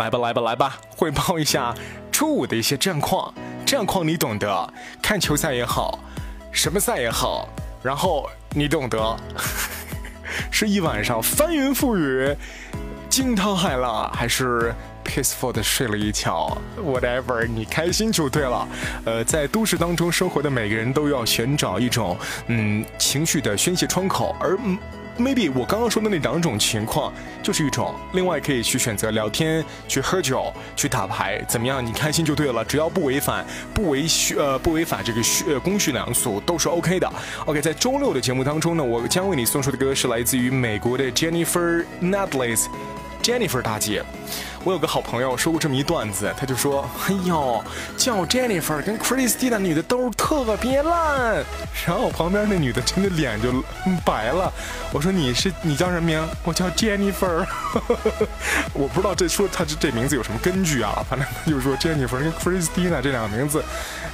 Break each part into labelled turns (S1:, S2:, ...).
S1: 来吧，来吧，来吧，汇报一下周五的一些战况。战况你懂得，看球赛也好，什么赛也好，然后你懂得，是一晚上翻云覆雨、惊涛骇浪，还是 peaceful 的睡了一觉？Whatever，你开心就对了。呃，在都市当中生活的每个人都要寻找一种嗯情绪的宣泄窗口，而嗯。Maybe 我刚刚说的那两种情况就是一种，另外可以去选择聊天、去喝酒、去打牌，怎么样？你开心就对了，只要不违反、不违序呃不违反这个序呃公序良俗都是 OK 的。OK，在周六的节目当中呢，我将为你送出的歌是来自于美国的 Jennifer Nadles，Jennifer 大姐。我有个好朋友说过这么一段子，他就说：“哎呦，叫 Jennifer 跟 Christina 女的都特别烂。”然后旁边那女的真的脸就白了。我说：“你是你叫什么名？我叫 Jennifer。”我不知道这说他这这名字有什么根据啊？反正他就说 Jennifer 跟 Christina 这两个名字，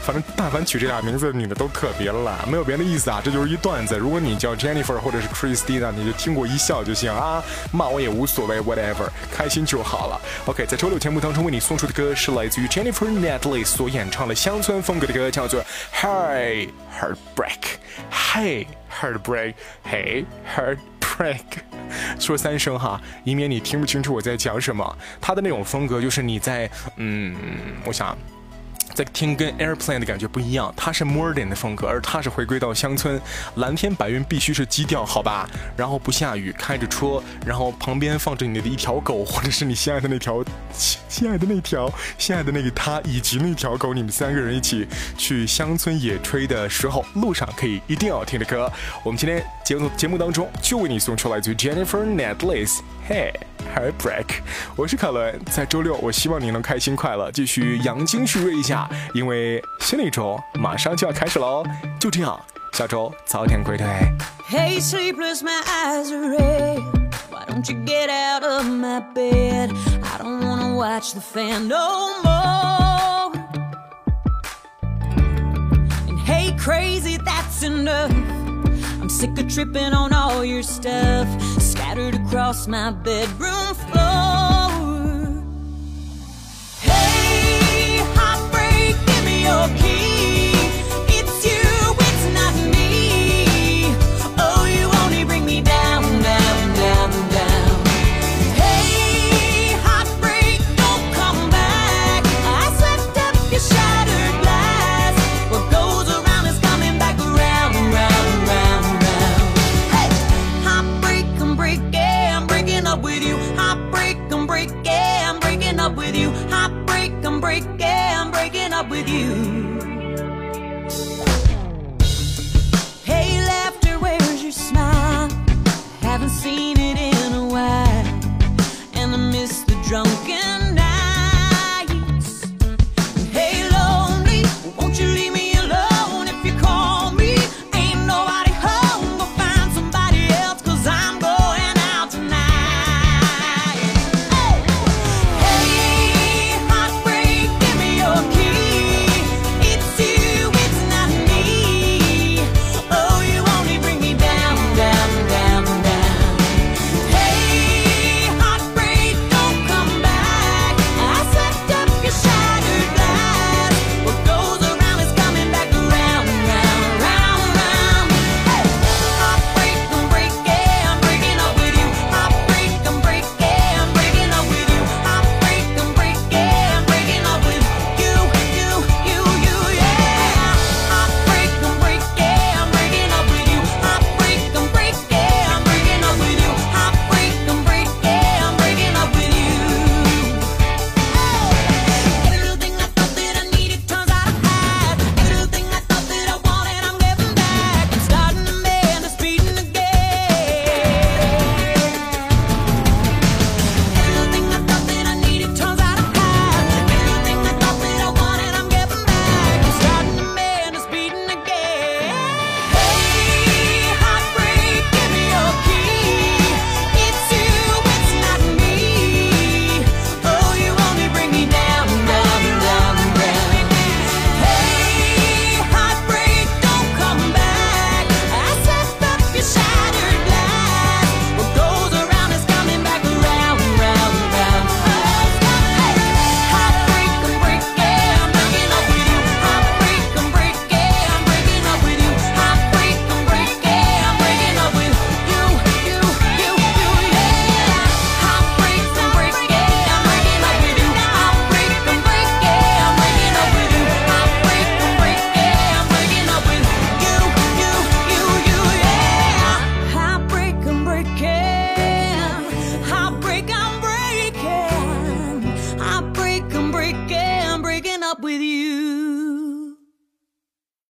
S1: 反正但凡取这俩名字的女的都特别烂，没有别的意思啊，这就是一段子。如果你叫 Jennifer 或者是 Christina，你就听过一笑就行啊，骂我也无所谓，whatever，开心就好了。OK，在周六节目当中为你送出的歌是来自于 Jennifer Natalie 所演唱的乡村风格的歌，叫做 Hey Heartbreak，Hey Heartbreak，Hey Heartbreak，说三声哈，以免你听不清楚我在讲什么。他的那种风格就是你在嗯，我想。在听跟 Airplane 的感觉不一样，它是 Modern 的风格，而它是回归到乡村，蓝天白云必须是基调，好吧？然后不下雨，开着车，然后旁边放着你的一条狗，或者是你心爱的那条，心爱的那条，心爱的那个他，以及那条狗，你们三个人一起去乡村野炊的时候，路上可以一定要听的歌。我们今天节目节目当中就为你送出来自 Jennifer Netless Hey Heartbreak，我是凯伦，在周六，我希望你能开心快乐，继续养精蓄锐一下。因为新的一周马上就要开始喽，就这样，下周早点归队。Hey sleepless, my eyes are red. Why don't you get out of my bed? I don't wanna watch the fan no more. And hey crazy, that's enough. I'm sick of tripping on all your stuff scattered across my bedroom floor.